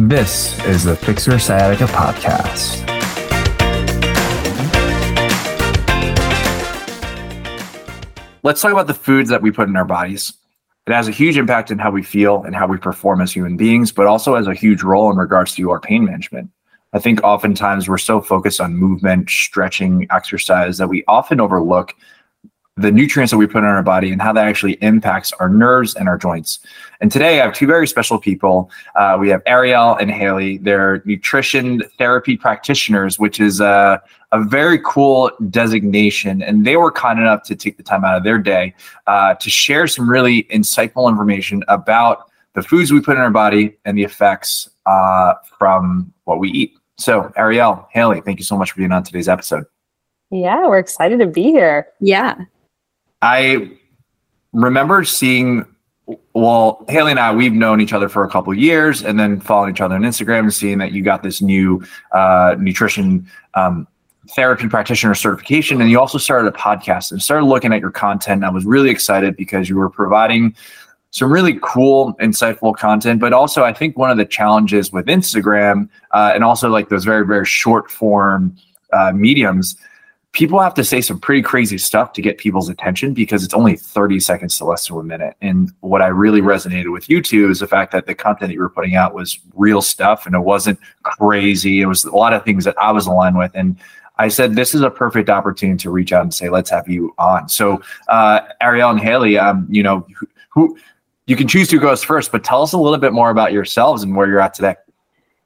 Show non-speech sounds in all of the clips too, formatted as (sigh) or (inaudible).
This is the Fix Your Sciatica podcast. Let's talk about the foods that we put in our bodies. It has a huge impact in how we feel and how we perform as human beings, but also has a huge role in regards to our pain management. I think oftentimes we're so focused on movement, stretching, exercise that we often overlook the nutrients that we put in our body and how that actually impacts our nerves and our joints. And today I have two very special people. Uh, we have Arielle and Haley. They're nutrition therapy practitioners, which is a, a very cool designation. And they were kind enough to take the time out of their day uh, to share some really insightful information about the foods we put in our body and the effects uh, from what we eat. So, Arielle, Haley, thank you so much for being on today's episode. Yeah, we're excited to be here. Yeah. I remember seeing well, Haley and I, we've known each other for a couple years and then following each other on Instagram and seeing that you got this new uh, nutrition um, therapy practitioner certification. And you also started a podcast and started looking at your content. I was really excited because you were providing some really cool, insightful content. But also, I think one of the challenges with Instagram uh, and also like those very, very short form uh, mediums people have to say some pretty crazy stuff to get people's attention because it's only 30 seconds to less than a minute. And what I really resonated with you two is the fact that the content that you were putting out was real stuff and it wasn't crazy. It was a lot of things that I was aligned with. And I said, this is a perfect opportunity to reach out and say, let's have you on. So, uh, Arielle and Haley, um, you know, who, who you can choose who goes first, but tell us a little bit more about yourselves and where you're at today.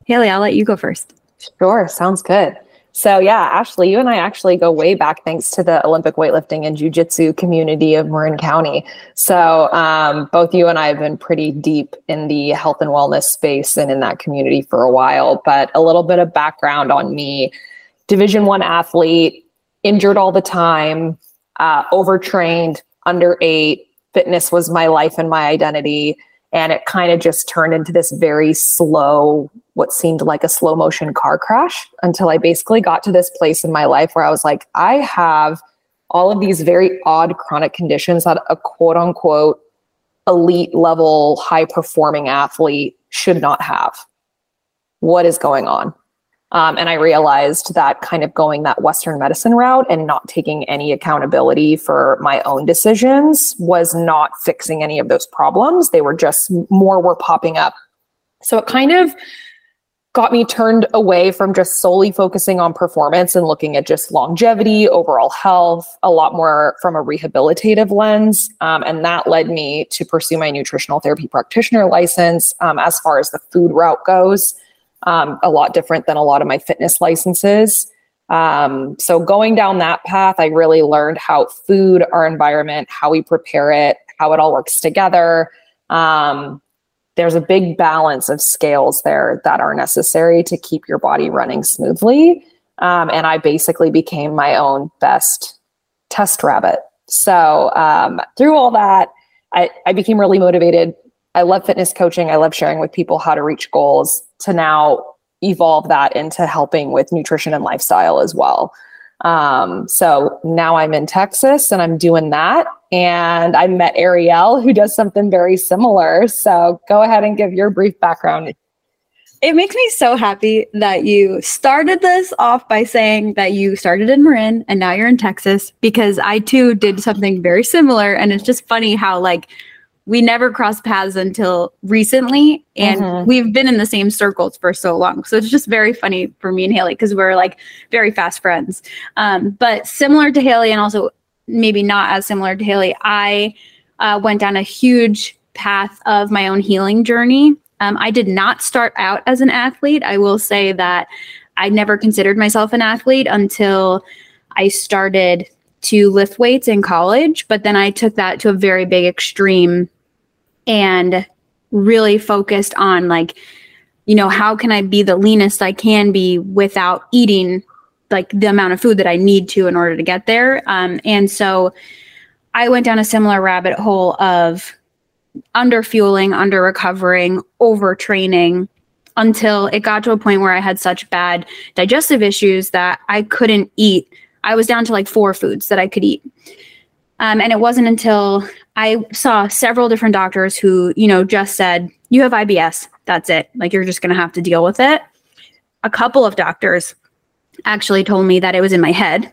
Haley, I'll let you go first. Sure. Sounds good. So yeah, Ashley, you and I actually go way back thanks to the Olympic weightlifting and jujitsu community of Marin County. So um, both you and I have been pretty deep in the health and wellness space and in that community for a while. But a little bit of background on me: Division One athlete, injured all the time, uh, overtrained, eight. Fitness was my life and my identity and it kind of just turned into this very slow what seemed like a slow motion car crash until i basically got to this place in my life where i was like i have all of these very odd chronic conditions that a quote unquote elite level high performing athlete should not have what is going on um, and I realized that kind of going that Western medicine route and not taking any accountability for my own decisions was not fixing any of those problems. They were just more were popping up. So it kind of got me turned away from just solely focusing on performance and looking at just longevity, overall health, a lot more from a rehabilitative lens. Um, and that led me to pursue my nutritional therapy practitioner license um, as far as the food route goes um, a lot different than a lot of my fitness licenses. Um, so going down that path, I really learned how food, our environment, how we prepare it, how it all works together. Um, there's a big balance of scales there that are necessary to keep your body running smoothly. Um, and I basically became my own best test rabbit. So um, through all that, I, I became really motivated. I love fitness coaching. I love sharing with people how to reach goals to now evolve that into helping with nutrition and lifestyle as well. Um, so now I'm in Texas and I'm doing that. And I met Arielle, who does something very similar. So go ahead and give your brief background. It makes me so happy that you started this off by saying that you started in Marin and now you're in Texas because I too did something very similar. And it's just funny how, like, we never crossed paths until recently and mm-hmm. we've been in the same circles for so long. So it's just very funny for me and haley because we're like very fast friends. Um, but similar to haley and also maybe not as similar to haley i uh, went down a huge path of my own healing journey. Um, i did not start out as an athlete. I will say that i never considered myself an athlete until i started to lift weights in college, but then I took that to a very big extreme and really focused on like, you know, how can I be the leanest I can be without eating like the amount of food that I need to in order to get there. Um, and so I went down a similar rabbit hole of under fueling, under recovering, overtraining until it got to a point where I had such bad digestive issues that I couldn't eat I was down to like four foods that I could eat. Um, and it wasn't until I saw several different doctors who, you know, just said, you have IBS. That's it. Like you're just going to have to deal with it. A couple of doctors actually told me that it was in my head.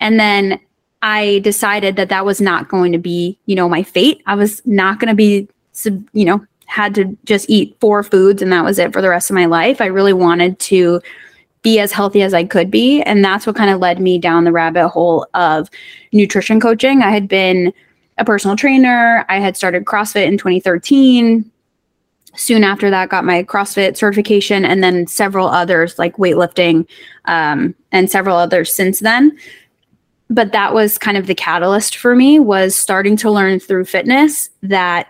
And then I decided that that was not going to be, you know, my fate. I was not going to be, you know, had to just eat four foods and that was it for the rest of my life. I really wanted to be as healthy as I could be. And that's what kind of led me down the rabbit hole of nutrition coaching. I had been a personal trainer, I had started CrossFit in 2013. Soon after that, got my CrossFit certification, and then several others like weightlifting, um, and several others since then. But that was kind of the catalyst for me was starting to learn through fitness that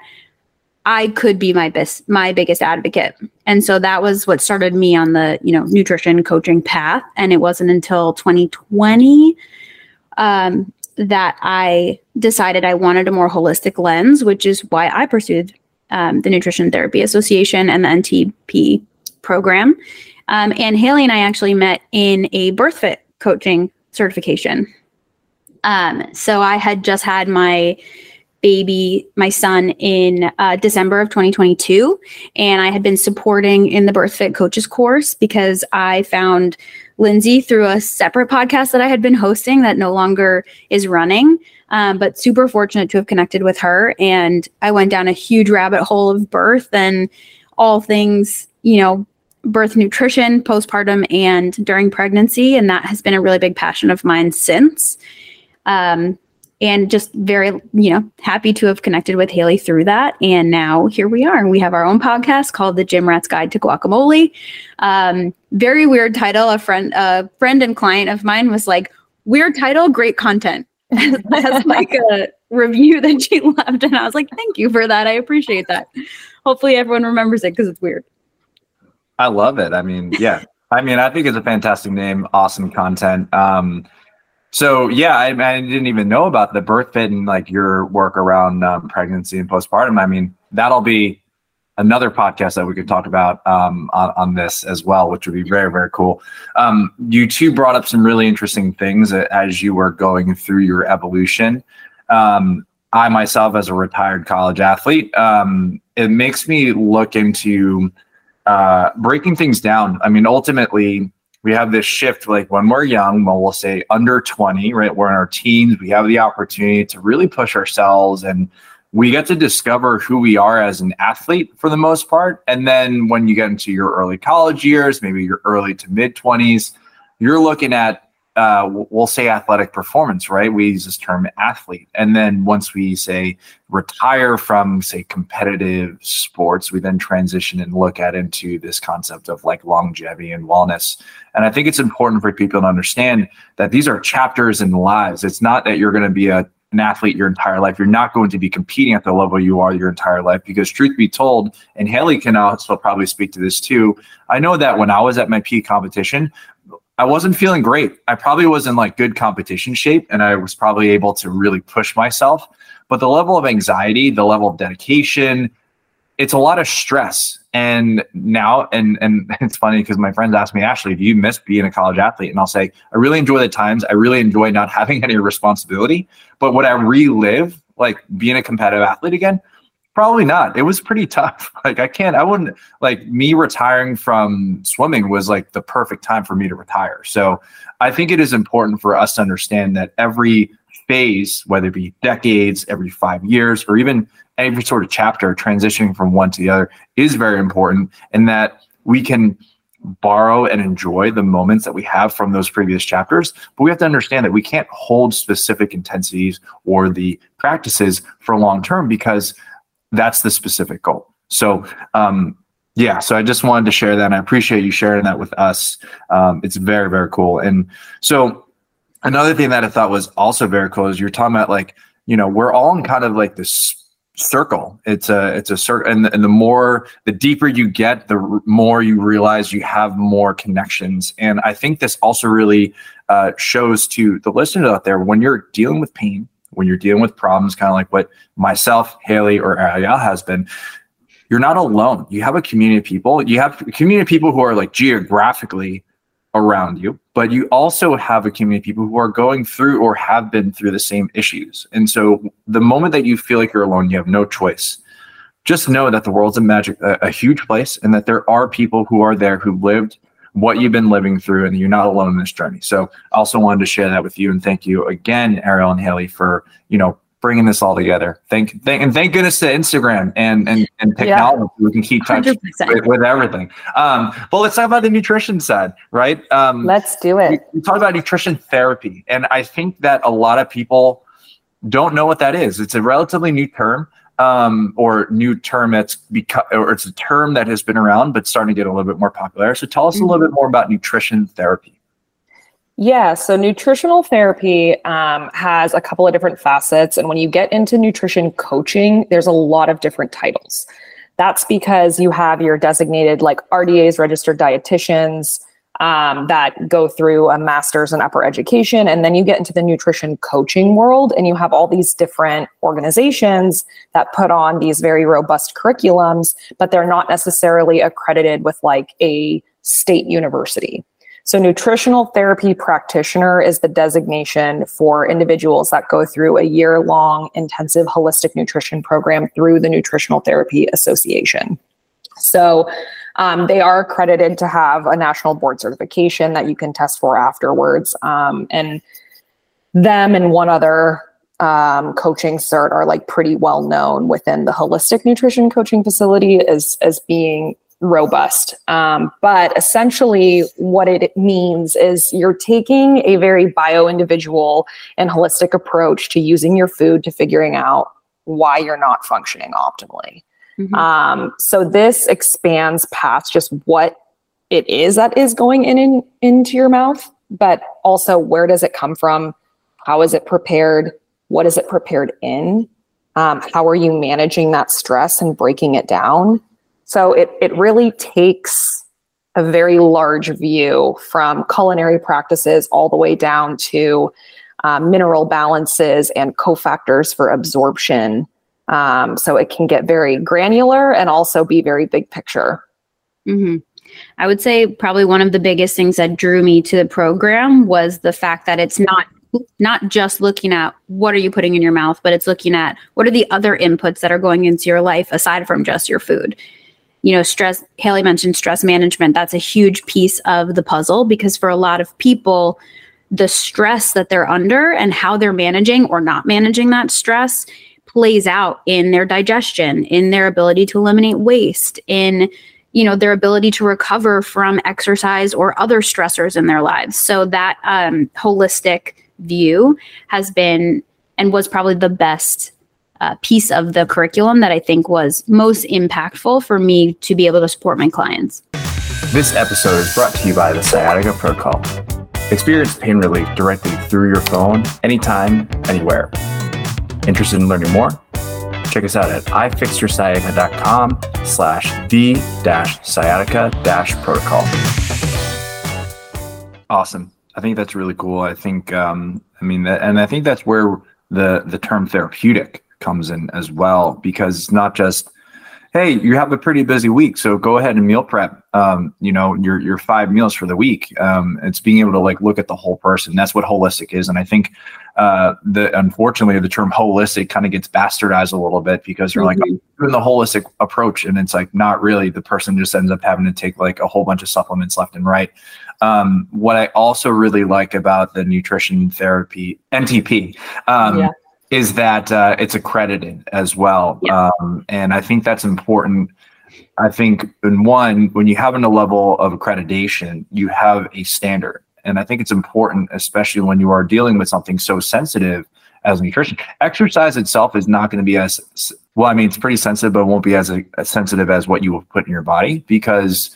I could be my best my biggest advocate. And so that was what started me on the, you know, nutrition coaching path. And it wasn't until 2020 um, that I decided I wanted a more holistic lens, which is why I pursued um, the Nutrition Therapy Association and the NTP program. Um, and Haley and I actually met in a BirthFit coaching certification. Um, so I had just had my baby, my son, in uh, December of 2022. And I had been supporting in the BirthFit coaches course because I found Lindsay through a separate podcast that I had been hosting that no longer is running. Um, but super fortunate to have connected with her. And I went down a huge rabbit hole of birth and all things, you know, birth nutrition, postpartum, and during pregnancy. And that has been a really big passion of mine since. Um, and just very, you know, happy to have connected with Haley through that. And now here we are. We have our own podcast called The Gym Rat's Guide to Guacamole. Um, very weird title. A friend, a friend and client of mine was like, "Weird title, great content." (laughs) That's like a review that she (laughs) left, and I was like, "Thank you for that. I appreciate that." Hopefully, everyone remembers it because it's weird. I love it. I mean, yeah. I mean, I think it's a fantastic name, awesome content. Um, so yeah, I, I, didn't even know about the birth fit and like your work around um, pregnancy and postpartum. I mean, that'll be another podcast that we could talk about um, on, on, this as well, which would be very, very cool. Um, you two brought up some really interesting things as you were going through your evolution. Um, I myself, as a retired college athlete, um, it makes me look into uh, breaking things down. I mean, ultimately, we have this shift like when we're young well we'll say under 20 right we're in our teens we have the opportunity to really push ourselves and we get to discover who we are as an athlete for the most part. And then when you get into your early college years maybe your early to mid 20s you're looking at uh, we'll say athletic performance, right? We use this term athlete. And then once we say retire from, say, competitive sports, we then transition and look at into this concept of like longevity and wellness. And I think it's important for people to understand that these are chapters in lives. It's not that you're going to be a an athlete your entire life. You're not going to be competing at the level you are your entire life because, truth be told, and Haley can also probably speak to this too. I know that when I was at my peak competition, I wasn't feeling great. I probably was in like good competition shape and I was probably able to really push myself. But the level of anxiety, the level of dedication, it's a lot of stress. And now, and and (laughs) it's funny because my friends ask me, Ashley, do you miss being a college athlete? And I'll say, I really enjoy the times. I really enjoy not (laughs) having any responsibility. But would I relive like being a competitive athlete again? Probably not. It was pretty tough. (laughs) Like I can't, I wouldn't like me retiring from swimming was like the perfect time for me to retire. So I think it is important for us to understand that every phase, whether it be decades, every five years, or even every sort of chapter transitioning from one to the other is very important and that we can borrow and enjoy the moments that we have from those previous chapters but we have to understand that we can't hold specific intensities or the practices for long term because that's the specific goal. So, um, yeah, so I just wanted to share that. And I appreciate you sharing that with us. Um, it's very, very cool. And so, another thing that I thought was also very cool is you're talking about like, you know, we're all in kind of like this circle. It's a, it's a circle. And, and the more, the deeper you get, the r- more you realize you have more connections. And I think this also really uh, shows to the listeners out there when you're dealing with pain, when you're dealing with problems, kind of like what myself, Haley, or Arielle has been, you're not alone. You have a community of people. You have a community of people who are like geographically around you, but you also have a community of people who are going through or have been through the same issues. And so the moment that you feel like you're alone, you have no choice. Just know that the world's a magic, a, a huge place, and that there are people who are there who lived what you've been living through, and you're not alone in this journey. So, I also wanted to share that with you, and thank you again, Arielle and Haley, for you know bringing this all together. Thank, thank and thank goodness to Instagram and and, and technology. Yeah. We can keep touch with, with, everything. Um, but let's talk about the nutrition side, right? Um, let's do it. We, we talk about nutrition therapy, and I think that a lot of people don't know what that is. It's a relatively new term um, or new term that's because, or it's a term that has been around but starting to get a little bit more popular. So tell us a little mm-hmm. bit more about nutrition therapy. Yeah, so nutritional therapy um, has a couple of different facets. And when you get into nutrition coaching, there's a lot of different titles. That's because you have your designated like RDAs, registered dietitians, um, that go through a master's in upper education. And then you get into the nutrition coaching world, and you have all these different organizations that put on these very robust curriculums, but they're not necessarily accredited with like a state university. So, nutritional therapy practitioner is the designation for individuals that go through a year long intensive holistic nutrition program through the Nutritional Therapy Association. So, um, they are accredited to have a national board certification that you can test for afterwards. Um, and them and one other um, coaching cert are like pretty well known within the holistic nutrition coaching facility as as being robust. Um, but essentially, what it means is you're taking a very bio individual and holistic approach to using your food to figuring out why you're not functioning optimally. Mm-hmm. Um, so this expands past just what it is that is going in, in into your mouth, but also where does it come from? How is it prepared? What is it prepared in? Um, how are you managing that stress and breaking it down? So it, it really takes a very large view from culinary practices all the way down to um, mineral balances and cofactors for absorption. Um, so it can get very granular and also be very big picture. Mm-hmm. I would say probably one of the biggest things that drew me to the program was the fact that it's not not just looking at what are you putting in your mouth, but it's looking at what are the other inputs that are going into your life aside from just your food you know, stress, Haley mentioned stress management. That's a huge piece of the puzzle because for a lot of people, the stress that they're under and how they're managing or not managing that stress plays out in their digestion, in their ability to eliminate waste, in you know their ability to recover from exercise or other stressors in their lives. So that um, holistic view has been and was probably the best uh, piece of the curriculum that I think was most impactful for me to be able to support my clients. This episode is brought to you by the Sciatica Protocol. Experience pain relief directly through your phone, anytime, anywhere. Interested in learning more? Check us out at ifixyoursciatica.com slash the dash sciatica dash protocol. Awesome. I think that's really cool. I think, um, I mean, and I think that's where the the term therapeutic comes in as well because it's not just hey you have a pretty busy week so go ahead and meal prep um, you know your your five meals for the week. Um, it's being able to like look at the whole person. That's what holistic is and i think uh, the unfortunately the term holistic kind of gets bastardized a little bit because you're mm-hmm. like doing the holistic approach and it's like not really the person just ends up having to take like a whole bunch of supplements left and right. Um, what i also really like about the nutrition therapy ntp um, yeah is that uh, it's accredited as well. Yeah. Um, and I think that's important. I think in one, when you have a level of accreditation, you have a standard. And I think it's important, especially when you are dealing with something so sensitive as nutrition. Exercise itself is not going to be as well. I mean, it's pretty sensitive, but it won't be as, a, as sensitive as what you will put in your body because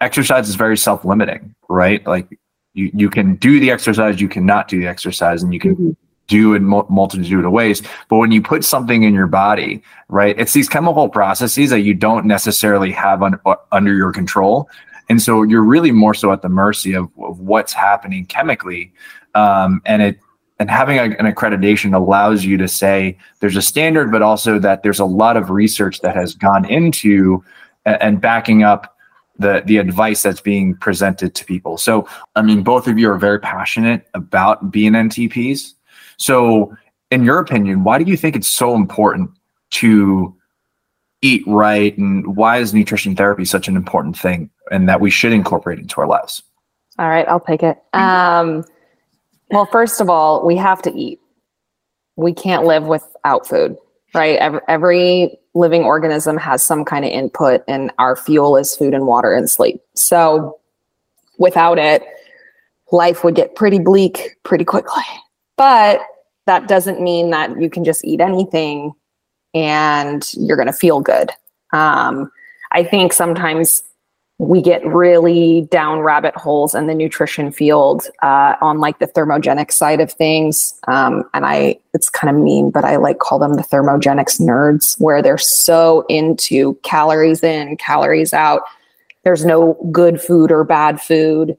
exercise is very self-limiting, right? Like you you can do the exercise, you cannot do the exercise, and you can mm-hmm do in multitude of ways. But when you put something in your body, right, it's these chemical processes that you don't necessarily have un, under your control. And so you're really more so at the mercy of, of what's happening chemically. Um, and it, and having a, an accreditation allows you to say there's a standard, but also that there's a lot of research that has gone into and backing up the the advice that's being presented to people. So, I mean, both of you are very passionate about being NTPs. So, in your opinion, why do you think it's so important to eat right, and why is nutrition therapy such an important thing, and that we should incorporate into our lives? All right, I'll take it. Um, well, first of all, we have to eat. We can't live without food, right? Every, every living organism has some kind of input, and our fuel is food and water and sleep. So, without it, life would get pretty bleak pretty quickly. But that doesn't mean that you can just eat anything and you're going to feel good. Um, I think sometimes we get really down rabbit holes in the nutrition field uh, on like the thermogenic side of things. Um, and i it's kind of mean but i like call them the thermogenics nerds where they're so into calories in calories out. There's no good food or bad food.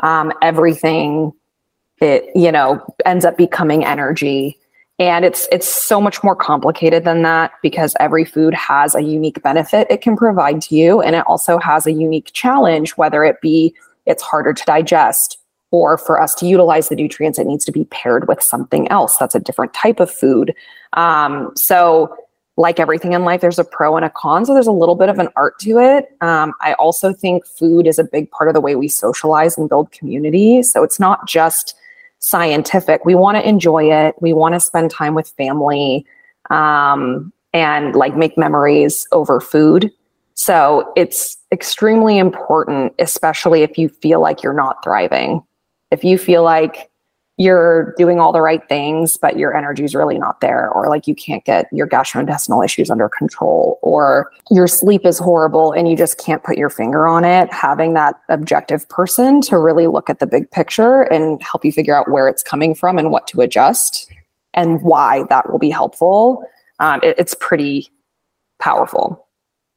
Um, everything it you know ends up becoming energy. And it's it's so much more complicated than that because every food has a unique benefit it can provide to you. And it also has a unique challenge whether it be it's harder to digest or for us to utilize the nutrients it needs to be paired with something else. That's a different type of food. Um, so like everything in life there's a pro and a con. So there's a little bit of an art to it. Um, i also think food is a big part of the way we socialize and build community. So it's not just scientific. We want to enjoy it. We want to spend time with family um, and like make memories over food. So it's extremely important, especially if you feel like you're not thriving. If you feel like you're doing all the right things, but your energy is really not there, or like you can't get your gastrointestinal issues under control, or your sleep is horrible and you just can't put your finger on it, having that objective person to really look at the big picture and help you figure out where it's coming from and what to adjust and why that will be helpful, um, it, it's pretty powerful.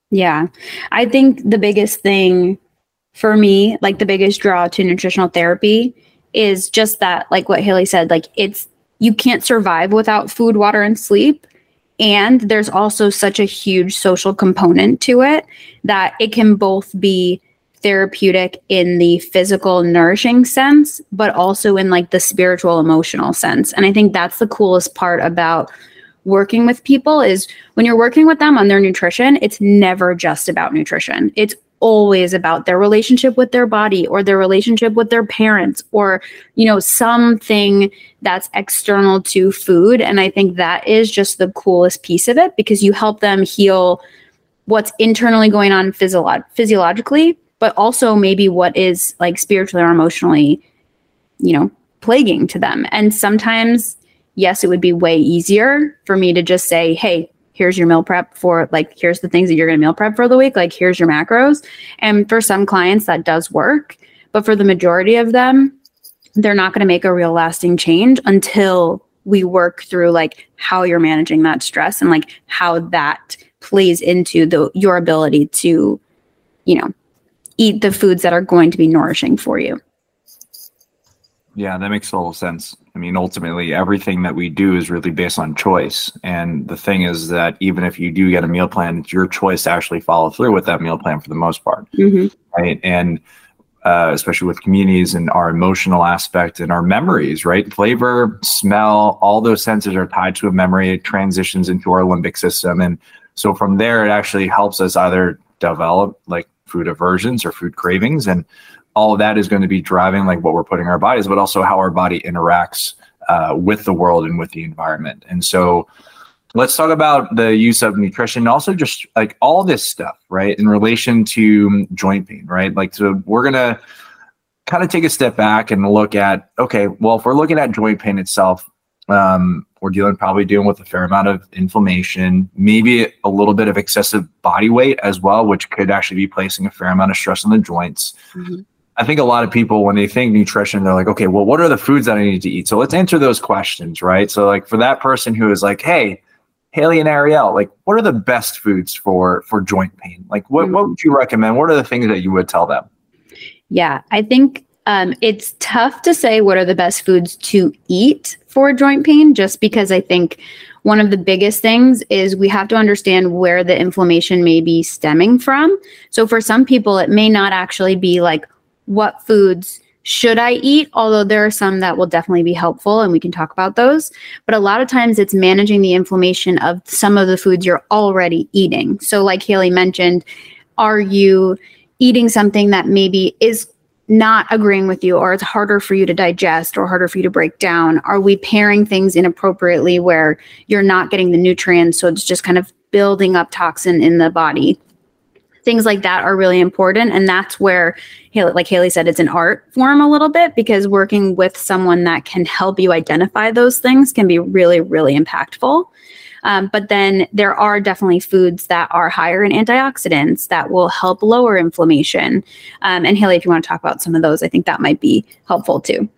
Yeah. I think the biggest thing for me, like the biggest draw to nutritional therapy, is just that, like what Haley said, like it's you can't survive without food, water, and sleep. And there's also such a huge social component to it that it can both be therapeutic in the physical, nourishing sense, but also in like the spiritual, emotional sense. And I think that's the coolest part about working with people is when you're working with them on their nutrition, it's never just about nutrition. It's always about their relationship with their body or their relationship with their parents or you know something that's external to food. And i think that is just the coolest piece of it because you help them heal what's internally going on physio- physiologically but also maybe what is like spiritually or emotionally you know plaguing to them. And sometimes yes it would be way easier for me to just say hey here's your meal prep for like here's the things that you're going to meal prep for the week like here's your macros and for some clients that does work but for the majority of them they're not going to make a real lasting change until we work through like how you're managing that stress and like how that plays into the your ability to you know eat the foods that are going to be nourishing for you yeah, that makes total sense. I mean, ultimately, everything that we do is really based on choice. And the thing is that even if you do get a meal plan, it's your choice to actually follow through with that meal plan for the most part. Mm-hmm. Right. And uh, especially with communities and our emotional aspect and our memories, right? Flavor, smell, all those senses are tied to a memory. It transitions into our limbic system. And so from there, it actually helps us either develop like food aversions or food cravings. And all of that is going to be driving like what we're putting our bodies, but also how our body interacts uh, with the world and with the environment. And so let's talk about the use of nutrition, also just like all this stuff, right? In relation to joint pain, right? Like, so we're to kind of take a step back and look at, okay, well, if we're looking at joint pain itself, um, we're dealing probably dealing with a fair amount of inflammation, maybe a little bit of excessive body weight as well, which could actually be placing a fair amount of stress on the joints. Mm-hmm. I think a lot of people, when they think nutrition, they're like, okay, well, what are the foods that I need to eat? So let's answer those questions, right? So, like, for that person who is like, hey, Haley and Arielle, like, what are the best foods for for joint pain? Like, what what would you recommend? What are the things that you would tell them? Yeah, I think um, it's tough to say what are the best foods to eat for joint pain, just because I think one of the biggest things is we have to understand where the inflammation may be stemming from. So for some people, it may not actually be like what foods should I eat? Although there are some that will definitely be helpful and we can talk about those. But a lot of times it's managing the inflammation of some of the foods you're already eating. So, like Haley mentioned, are you eating something that maybe is not agreeing with you or it's harder for you to digest or harder for you to break down? Are we pairing things inappropriately where you're not getting the nutrients? So it's just kind of building up toxin in the body. Things like that are really important. And that's where, like Haley said, it's an art form a little bit because working with someone that can help you identify those things can be really, really impactful. Um, but then there are definitely foods that are higher in antioxidants that will help lower inflammation. Um, and Haley, if you want to talk about some of those, I think that might be helpful too.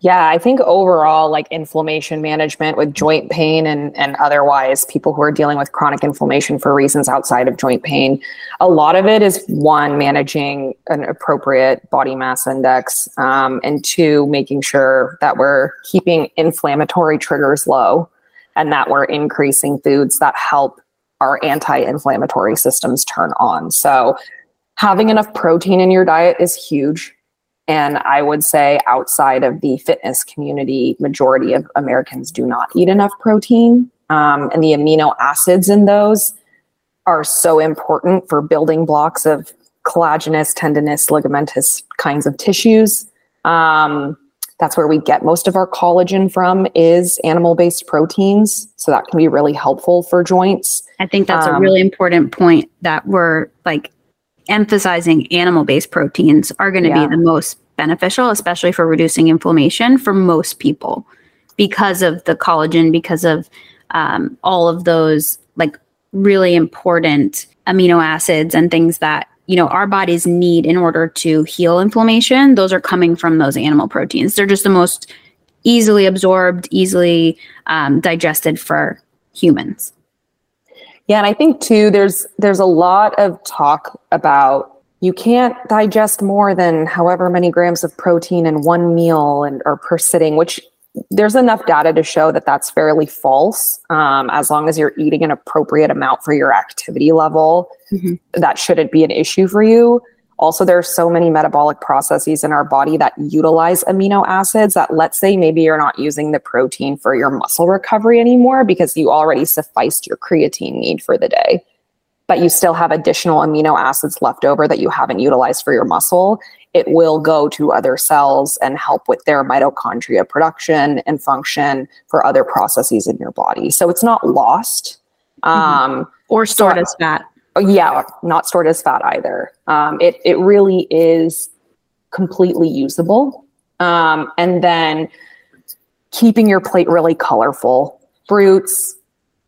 Yeah, I think overall, like inflammation management with joint pain and, and otherwise, people who are dealing with chronic inflammation for reasons outside of joint pain, a lot of it is one, managing an appropriate body mass index, um, and two, making sure that we're keeping inflammatory triggers low and that we're increasing foods that help our anti inflammatory systems turn on. So, having enough protein in your diet is huge. And I would say, outside of the fitness community, majority of Americans do not eat enough protein. Um, and the amino acids in those are so important for building blocks of collagenous, tendinous, ligamentous kinds of tissues. Um, that's where we get most of our collagen from is animal-based proteins so that can be really helpful for joints i think that's um, a really important point that we're like emphasizing animal-based proteins are going to yeah. be the most beneficial especially for reducing inflammation for most people because of the collagen because of um, all of those like really important amino acids and things that you know our bodies need in order to heal inflammation. Those are coming from those animal proteins. They're just the most easily absorbed easily um, digested for humans yeah and i think too there's there's a lot of talk about you can't digest more than however many grams of protein in one meal and or per sitting which there's enough data to show that that's fairly false. Um, as long as you're eating an appropriate amount for your activity level, mm-hmm. that shouldn't be an issue for you. Also, there are so many metabolic processes in our body that utilize amino acids that, let's say, maybe you're not using the protein for your muscle recovery anymore because you already sufficed your creatine need for the day but you still have additional amino acids left over that you haven't utilized for your muscle it will go to other cells and help with their mitochondria production and function for other processes in your body. So it's not lost. Mm-hmm. Um, or stored so, as fat. Yeah, not stored as fat either. Um, it, it really is completely usable. Um, and then keeping your plate really colorful fruits,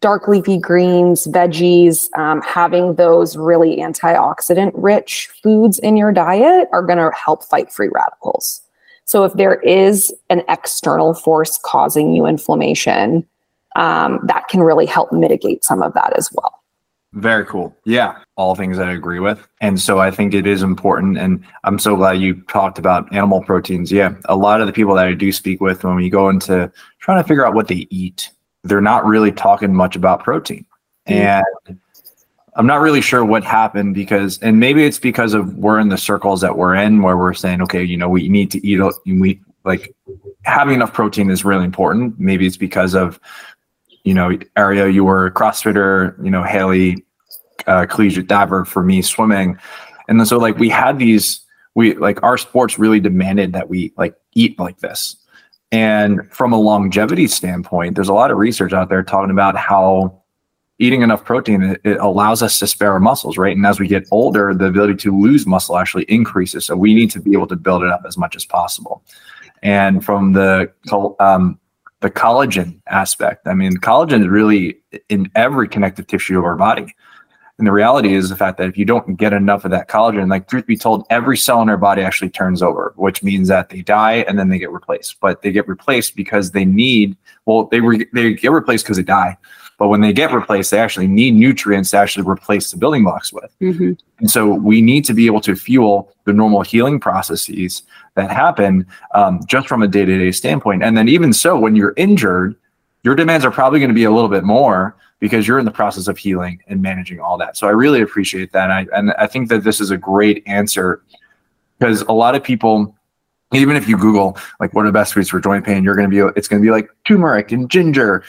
dark leafy greens, veggies, um, having those really antioxidant rich foods in your diet are going to help fight free radicals. So if there is an external force causing you inflammation, um, that can really help mitigate some of that as well. Very cool. Yeah, all things I agree with. And so I think it is important. And I'm so glad you talked about animal proteins. Yeah, a lot of the people that I do speak with when we go into trying to figure out what they eat, they're not really talking much about protein. Mm. And I'm not really sure what happened because, and maybe it's because of we're in the circles that we're in where we're saying, okay, you know, we need to eat, we like having enough protein is really important. Maybe it's because of, you know, area you were a CrossFitter, you know, Haley, uh, collegiate diver for me swimming. And then so like we had these, we like our sports really demanded that we like eat like this. And from a longevity standpoint, there's a lot of research out there talking about how eating enough protein it, it allows us to spare our muscles, right? And as we get older, the ability to lose muscle actually increases. So we need to be able to build it up as much as possible. And from the um, the collagen aspect, I mean, collagen is really in every connective tissue of our body. And the reality is the fact that if you don't get enough of that collagen, like truth be told, every cell in our body actually turns over, which means that they die and then they get replaced. But they get replaced because they need, well, they re- they get replaced because they die. But when they get replaced, they actually need nutrients to actually replace the building blocks with. Mm-hmm. And so we need to be able to fuel the normal healing processes that happen um, just from a day to day standpoint. And then even so, when you're injured, your demands are probably going to be a little bit more because you're in the process of healing and managing all that. So I really appreciate that. And I, and I think that this is a great answer because a lot of people, even if you Google like what are the best foods for joint pain, you're going to be, it's going to be like turmeric and ginger.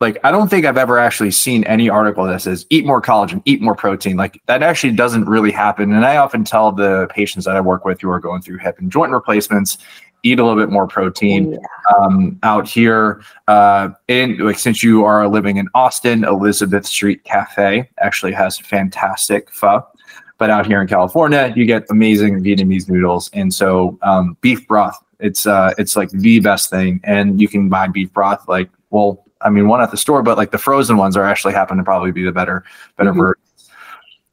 Like, I don't think I've ever actually seen any article that says eat more collagen, eat more protein. Like, that actually doesn't really happen. And I often tell the patients that I work with who are going through hip and joint replacements eat a little bit more protein yeah. um, out here. Uh, in like since you are living in Austin, Elizabeth Street Cafe actually has fantastic pho. But out here in California, you get amazing Vietnamese noodles, and so um, beef broth. It's uh, it's like the best thing, and you can buy beef broth like well, I mean, one at the store, but like the frozen ones are actually happen to probably be the better better mm-hmm. version.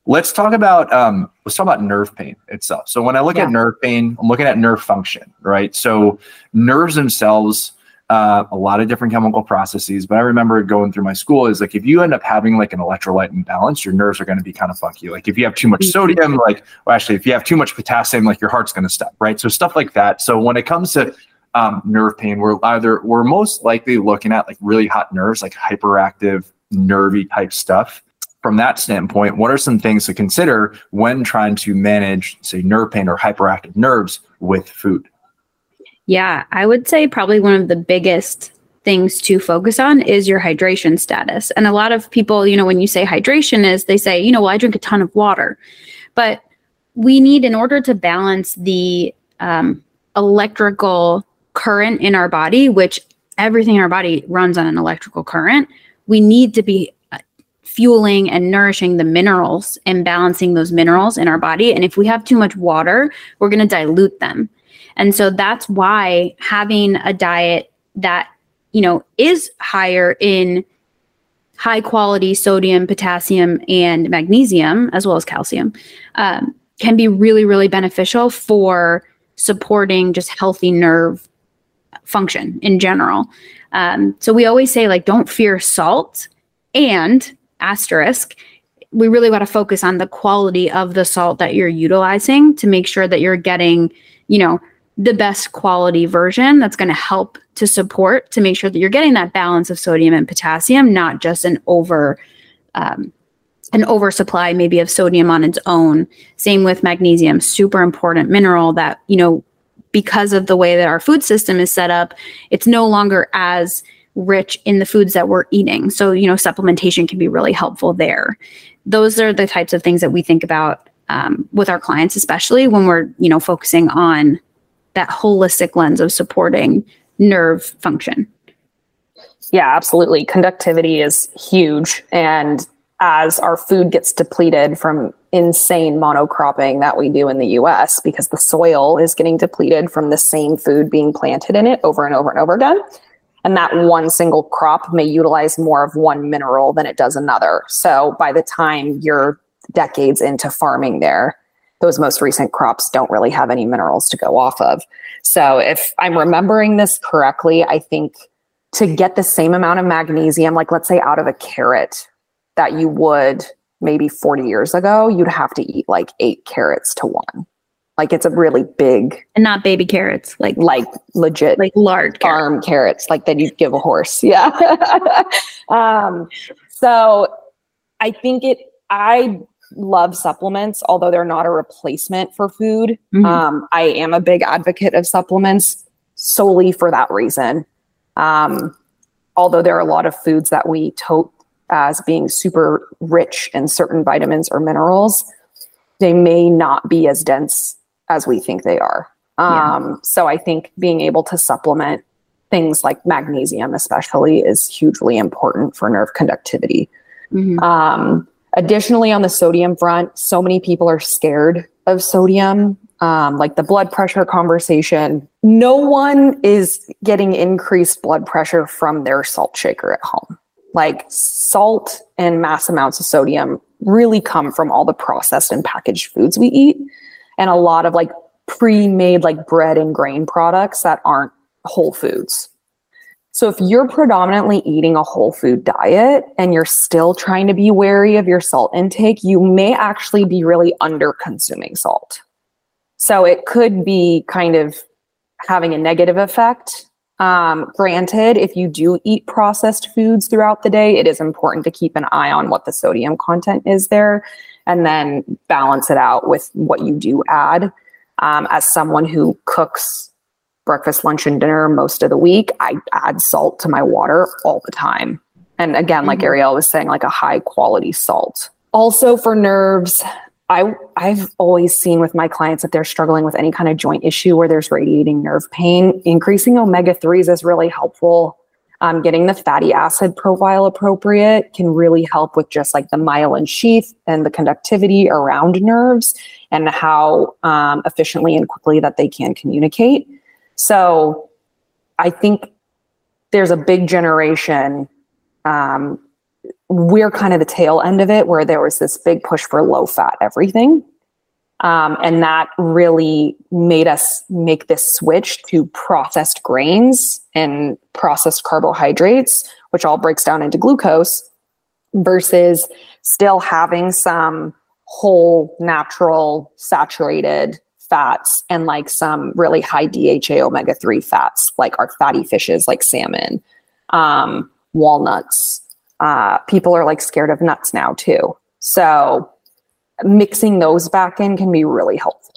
Let's talk about um, let's talk about nerve pain itself. So when I look yeah. at nerve pain, I'm looking at nerve function, right? So nerves themselves, uh, a lot of different chemical processes. But I remember going through my school is like if you end up having like an electrolyte imbalance, your nerves are going to be kind of funky. Like if you have too much mm-hmm. sodium, like well, actually if you have too much potassium, like your heart's going to stop, right? So stuff like that. So when it comes to um, nerve pain, we're either we're most likely looking at like really hot nerves, like hyperactive, nervy type stuff from that standpoint, what are some things to consider when trying to manage, say, nerve pain or hyperactive nerves with food? Yeah, I would say probably one of the biggest things to focus on is your hydration status. And a lot of people, you know, when you say hydration is they say, you know, well, I drink a ton of water. But we need, in order to balance the um, electrical current in our body, which everything in our body runs on an electrical current, we need to be fueling and nourishing the minerals and balancing those minerals in our body. And if we have too much water, we're going to dilute them. And so that's why having a diet that, you know, is higher in high quality sodium, potassium, and magnesium, as well as calcium, um, can be really, really beneficial for supporting just healthy nerve function in general. Um, so we always say, like, don't fear salt and asterisk, we really want to focus on the quality of the salt that you're utilizing to make sure that you're getting, you know, the best quality version that's going to help to support to make sure that you're getting that balance of sodium and potassium, not just an over um, an oversupply maybe of sodium on its own. Same with magnesium, super important mineral that, you know, because of the way that our food system is set up, it's no longer as rich in the foods that we're eating. So, you know, supplementation can be really helpful there. Those are the types of things that we think about um, with our clients, especially when we're, you know, focusing on that holistic lens of supporting nerve function. Yeah, absolutely. Conductivity is huge. And as our food gets depleted from insane monocropping that we do in the US, because the soil is getting depleted from the same food being planted in it over and over and over again, and that one single crop may utilize more of one mineral than it does another. So by the time you're decades into farming there, those most recent crops don't really have any minerals to go off of. So if I'm remembering this correctly, I think to get the same amount of magnesium, like let's say out of a carrot that you would maybe 40 years ago, you'd have to eat like eight carrots to one. Like it's a really big and not baby carrots, like like legit, like large farm carrots, carrots like that you'd give a horse. Yeah. (laughs) um, so I think it. I love supplements, although they're not a replacement for food. Mm-hmm. Um, I am a big advocate of supplements solely for that reason. Um, although there are a lot of foods that we tote as being super rich in certain vitamins or minerals, they may not be as dense as we think they are. Um, yeah. So I think being able to supplement things like magnesium, especially, is hugely important for nerve conductivity. Mm-hmm. Um, additionally, on the sodium front, so many people are scared of sodium. Um, like the blood pressure conversation, no one is getting increased blood pressure from their salt shaker at home. Like salt and mass amounts of sodium really come from all the processed and packaged foods we eat and a lot of like pre-made like bread and grain products that aren't whole foods. So if you're predominantly eating a whole food diet and you're still trying to be wary of your salt intake, you may actually be really under consuming salt. So it could be kind of having a negative effect Um, granted, if you do eat processed foods throughout the day, it is important to keep an eye on what the sodium content is there and then balance it out with what you do add. Um, as someone who cooks breakfast, lunch, and dinner most of the week, I add salt to my water all the time. And again, like mm-hmm. Arielle was saying, like a high quality salt. Also for nerves, I I've always seen with my clients that they're struggling with any kind of joint issue where there's radiating nerve pain. Increasing omega threes is really helpful. Um, getting the fatty acid profile appropriate can really help with just like the myelin sheath and the conductivity around nerves and how um, efficiently and quickly that they can communicate. So I think there's a big generation um, we're kind of the tail end of it where there was this big push for low fat everything. Um, and that really made us make this switch to processed grains and processed carbohydrates, which all breaks down into glucose, versus still having some whole, natural, saturated fats and like some really high DHA omega 3 fats, like our fatty fishes, like salmon, um, walnuts, uh, people are like scared of nuts now too. So mixing those back in can be really helpful.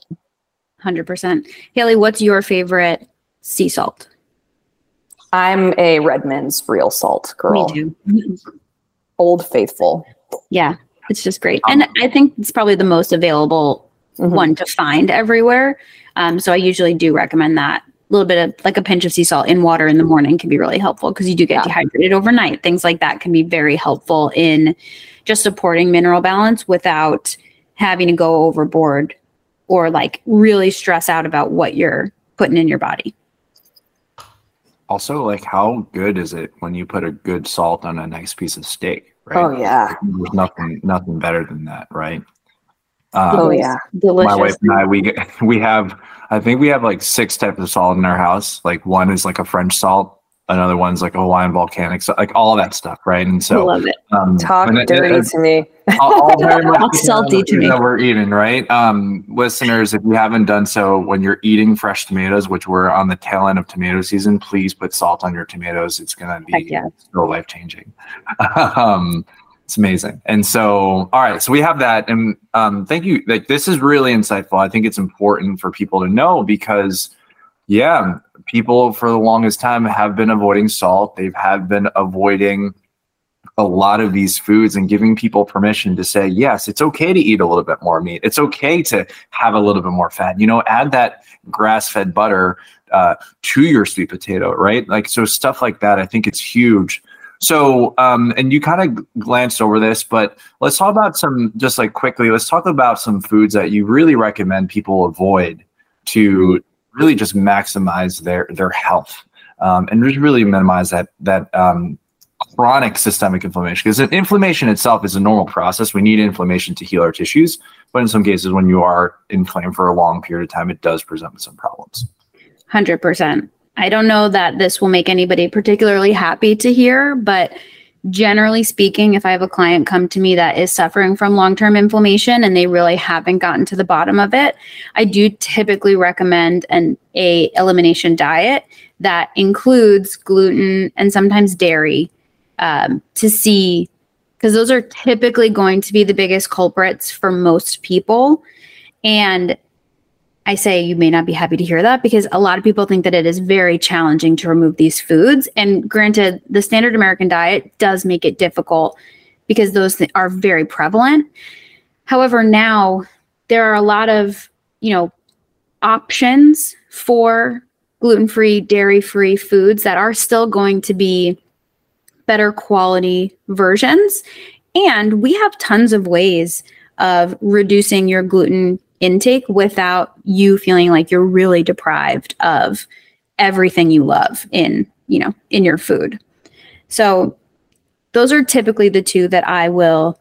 100%. Haley, what's your favorite sea salt? I'm a Redmond's real salt girl. Me too. (laughs) Old Faithful. Yeah, it's just great. And I think it's probably the most available mm-hmm. one to find everywhere. Um, so I usually do recommend that little bit of like a pinch of sea salt in water in the morning can be really helpful because you do get yeah. dehydrated overnight. Things like that can be very helpful in just supporting mineral balance without having to go overboard or like really stress out about what you're putting in your body. Also, like how good is it when you put a good salt on a nice piece of steak? Right? Oh yeah, there's nothing nothing better than that, right? Um, oh yeah, delicious. My wife and I we (laughs) we have I think we have like six types of salt in our house. Like one is like a French salt, another one's like a Hawaiian volcanic, so like all that stuff, right? And so I love it. Um, Talk dirty it, to me. all, all very much (laughs) salty to me. That we're eating, right? Um, listeners, if you haven't done so, when you're eating fresh tomatoes, which we're on the tail end of tomato season, please put salt on your tomatoes. It's gonna be yeah. so life changing. (laughs) um, it's amazing. And so, all right, so we have that. And um, thank you. Like, this is really insightful. I think it's important for people to know because, yeah, people for the longest time have been avoiding salt. They've have been avoiding a lot of these foods and giving people permission to say, yes, it's okay to eat a little bit more meat. It's okay to have a little bit more fat. You know, add that grass fed butter uh, to your sweet potato, right? Like, so stuff like that, I think it's huge so, um, and you kind of glanced over this, but let's talk about some, just like quickly, let's talk about some foods that you really recommend people avoid to really just maximize their their health um, and just really minimize that that um, chronic systemic inflammation. Because inflammation itself is a normal process. We need inflammation to heal our tissues, but in some cases, when you are inflamed for a long period of time, it does present with some problems. Hundred percent. I don't know that this will make anybody particularly happy to hear, but generally speaking, if I have a client come to me that is suffering from long term inflammation and they really haven't gotten to the bottom of it, I do typically recommend an a elimination diet that includes gluten and sometimes dairy um, to see because those are typically going to be the biggest culprits for most people. And I say you may not be happy to hear that because a lot of people think that it is very challenging to remove these foods. And granted, the standard American diet does make it difficult because those th- are very prevalent. However, now there are a lot of, you know, options for gluten-free, dairy-free foods that are still going to be better quality versions. And we have tons of ways of reducing your gluten intake without you feeling like you're really deprived of everything you love in, you know, in your food. So those are typically the two that I will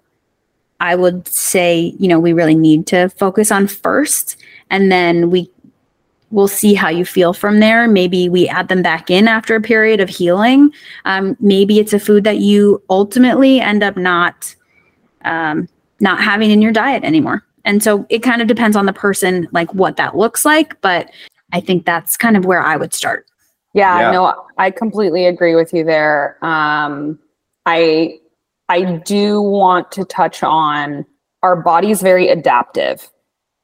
I would say, you know, we really need to focus on first and then we we'll see how you feel from there. Maybe we add them back in after a period of healing. Um, maybe it's a food that you ultimately end up not um, not having in your diet anymore. And so it kind of depends on the person, like what that looks like. But I think that's kind of where I would start. Yeah, Yeah. no, I completely agree with you there. Um, I I do want to touch on our body's very adaptive.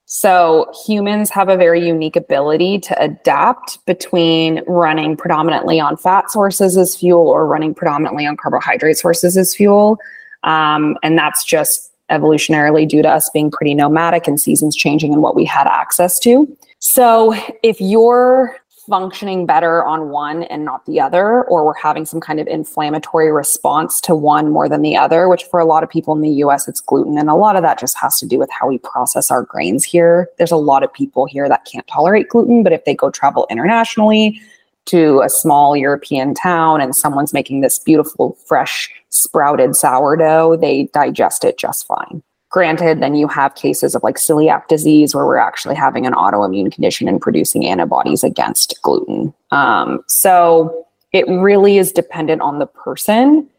So humans have a very unique ability to adapt between running predominantly on fat sources as fuel or running predominantly on carbohydrate sources as fuel. Um, and that's just evolutionarily due to us being pretty nomadic and seasons changing and what we had access to. So if you're functioning better on one and not the other, or we're having some kind of inflammatory response to one more than the other, which for a lot of people in the US, it's gluten. And a lot of that just has to do with how we process our grains here. There's a lot of people here that can't tolerate gluten, but if they go travel internationally, to a small European town and someone's making this beautiful, fresh, sprouted sourdough, they digest it just fine. Granted, then you have cases of like celiac disease where we're actually having an autoimmune condition and producing antibodies against gluten. Um, so it really is dependent on the person.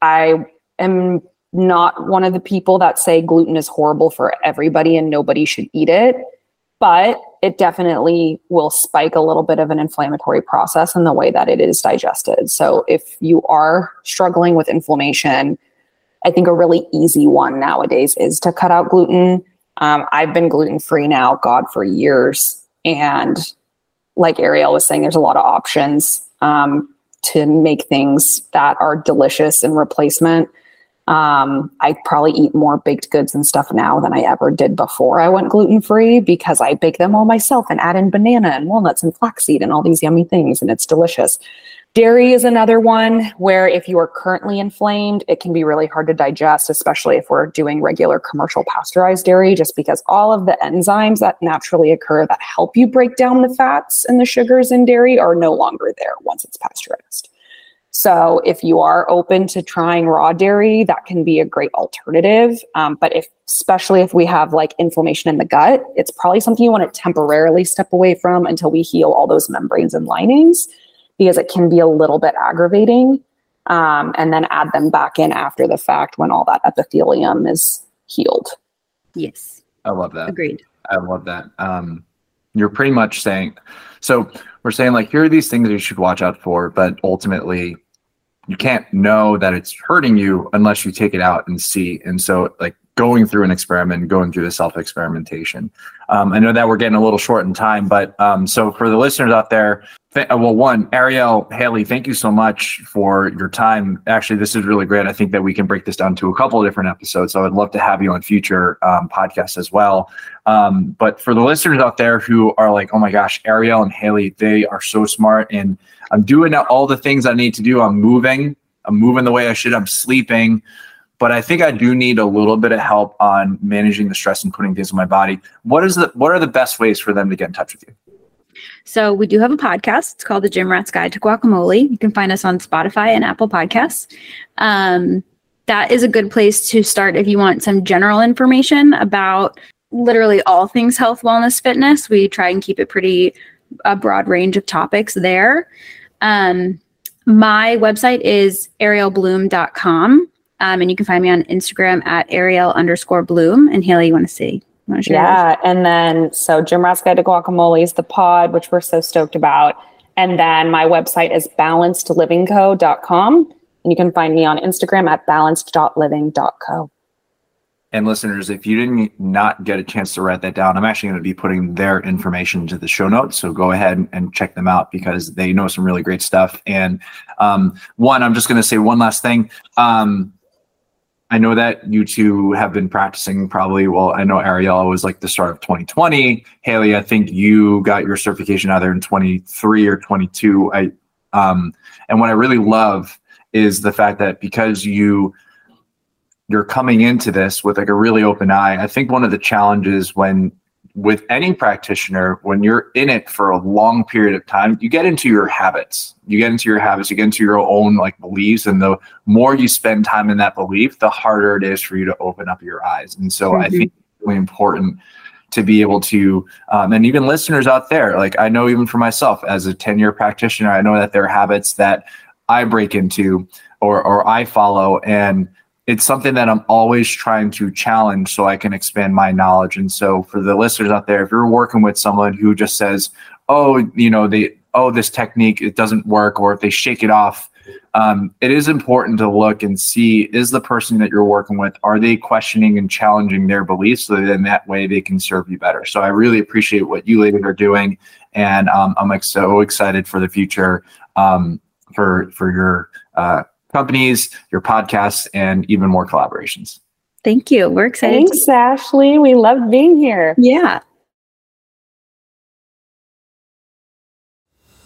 I am not one of the people that say gluten is horrible for everybody and nobody should eat it but it definitely will spike a little bit of an inflammatory process in the way that it is digested. So if you are struggling with inflammation, I think a really easy one nowadays is to cut out gluten. Um, I've been gluten free now, God, for years. And like Arielle was saying, there's a lot of options um, to make things that are delicious in replacement. Um, I probably eat more baked goods and stuff now than I ever did before I went gluten free because I bake them all myself and add in banana and walnuts and flaxseed and all these yummy things, and it's delicious. Dairy is another one where if you are currently inflamed, it can be really hard to digest, especially if we're doing regular commercial pasteurized dairy, just because all of the enzymes that naturally occur that help you break down the fats and the sugars in dairy are no longer there once it's pasteurized. So if you are open to trying raw dairy, that can be a great alternative. Um, but if, especially if we have like inflammation in the gut, it's probably something you want to temporarily step away from until we heal all those membranes and linings, because it can be a little bit aggravating. Um, and then add them back in after the fact when all that epithelium is healed. Yes, I love that. agreed. I love that. Um, you're pretty much saying, so we're saying like here are these things you should watch out for, but ultimately you can't know that it's hurting you unless you take it out and see. And so like going through an experiment, going through the self experimentation. Um, I know that we're getting a little short in time, but um, so for the listeners out there, th- well, one, Arielle, Haley, thank you so much for your time. Actually, this is really great. I think that we can break this down to a couple of different episodes. So I'd love to have you on future um, podcasts as well. Um, but for the listeners out there who are like, oh my gosh, Arielle and Haley, they are so smart and I'm doing all the things I need to do. I'm moving, I'm moving the way I should, I'm sleeping. But I think I do need a little bit of help on managing the stress and putting things in my body. What is the what are the best ways for them to get in touch with you? So we do have a podcast. It's called The Gym Rat's Guide to Guacamole. You can find us on Spotify and Apple Podcasts. Um, that is a good place to start if you want some general information about literally all things health, wellness, fitness. We try and keep it pretty a broad range of topics there. Um, my website is ariellebloom.com. Um, and you can find me on Instagram at arielle underscore bloom. And Haley, you want to see? You want to share? yours? Yeah. And then, so Gym Rat's Guide to Guacamole is the pod, which we're so stoked about. And then my website is balancedlivingco.com. And you can find me on Instagram at balanced.living.co. And listeners, if you didn't not get a chance to write that down, I'm actually going to be putting their information to the show notes. So go ahead and check them out because they know some really great stuff. And um, one, I'm just going to say one last thing. Um, I know that you two have been practicing probably. Well, I know Arielle was like the start of 2020. Haley, I think you got your certification either in 23 or 22. I um, and what I really love is the fact that because you you're coming into this with like a really open eye. I think one of the challenges when with any practitioner, when you're in it for a long period of time, you get into your habits. You get into your habits, you get into your own like beliefs. And the more you spend time in that belief, the harder it is for you to open up your eyes. And so I think it's really important to be able to um, and even listeners out there like i know even for myself as a 10 year practitioner i know that there are habits that i break into or or i follow and it's something that i'm always trying to challenge so i can expand my knowledge. And so for the listeners out there if you're working with someone who just says oh you know they oh, this technique it doesn't work, or if they shake it off, um, it is important to look and see is the person that you're working with are they questioning and challenging their beliefs so then that way they can serve you better. So i really appreciate what you ladies are doing and um, i'm like so excited for the future um, for for your uh, companies your podcasts and even more collaborations thank you we're excited thanks to- ashley we love being here yeah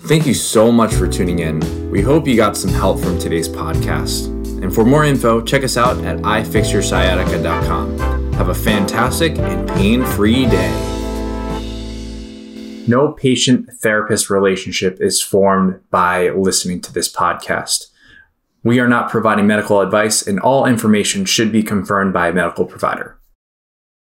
Thank you so much for tuning in. We hope you got some help from today's podcast. And for more info, check us out at ifixyoursciatica.com. Have a fantastic and pain free day. No patient therapist relationship is formed by listening to this podcast. We are not providing medical advice, and all information should be confirmed by a medical provider.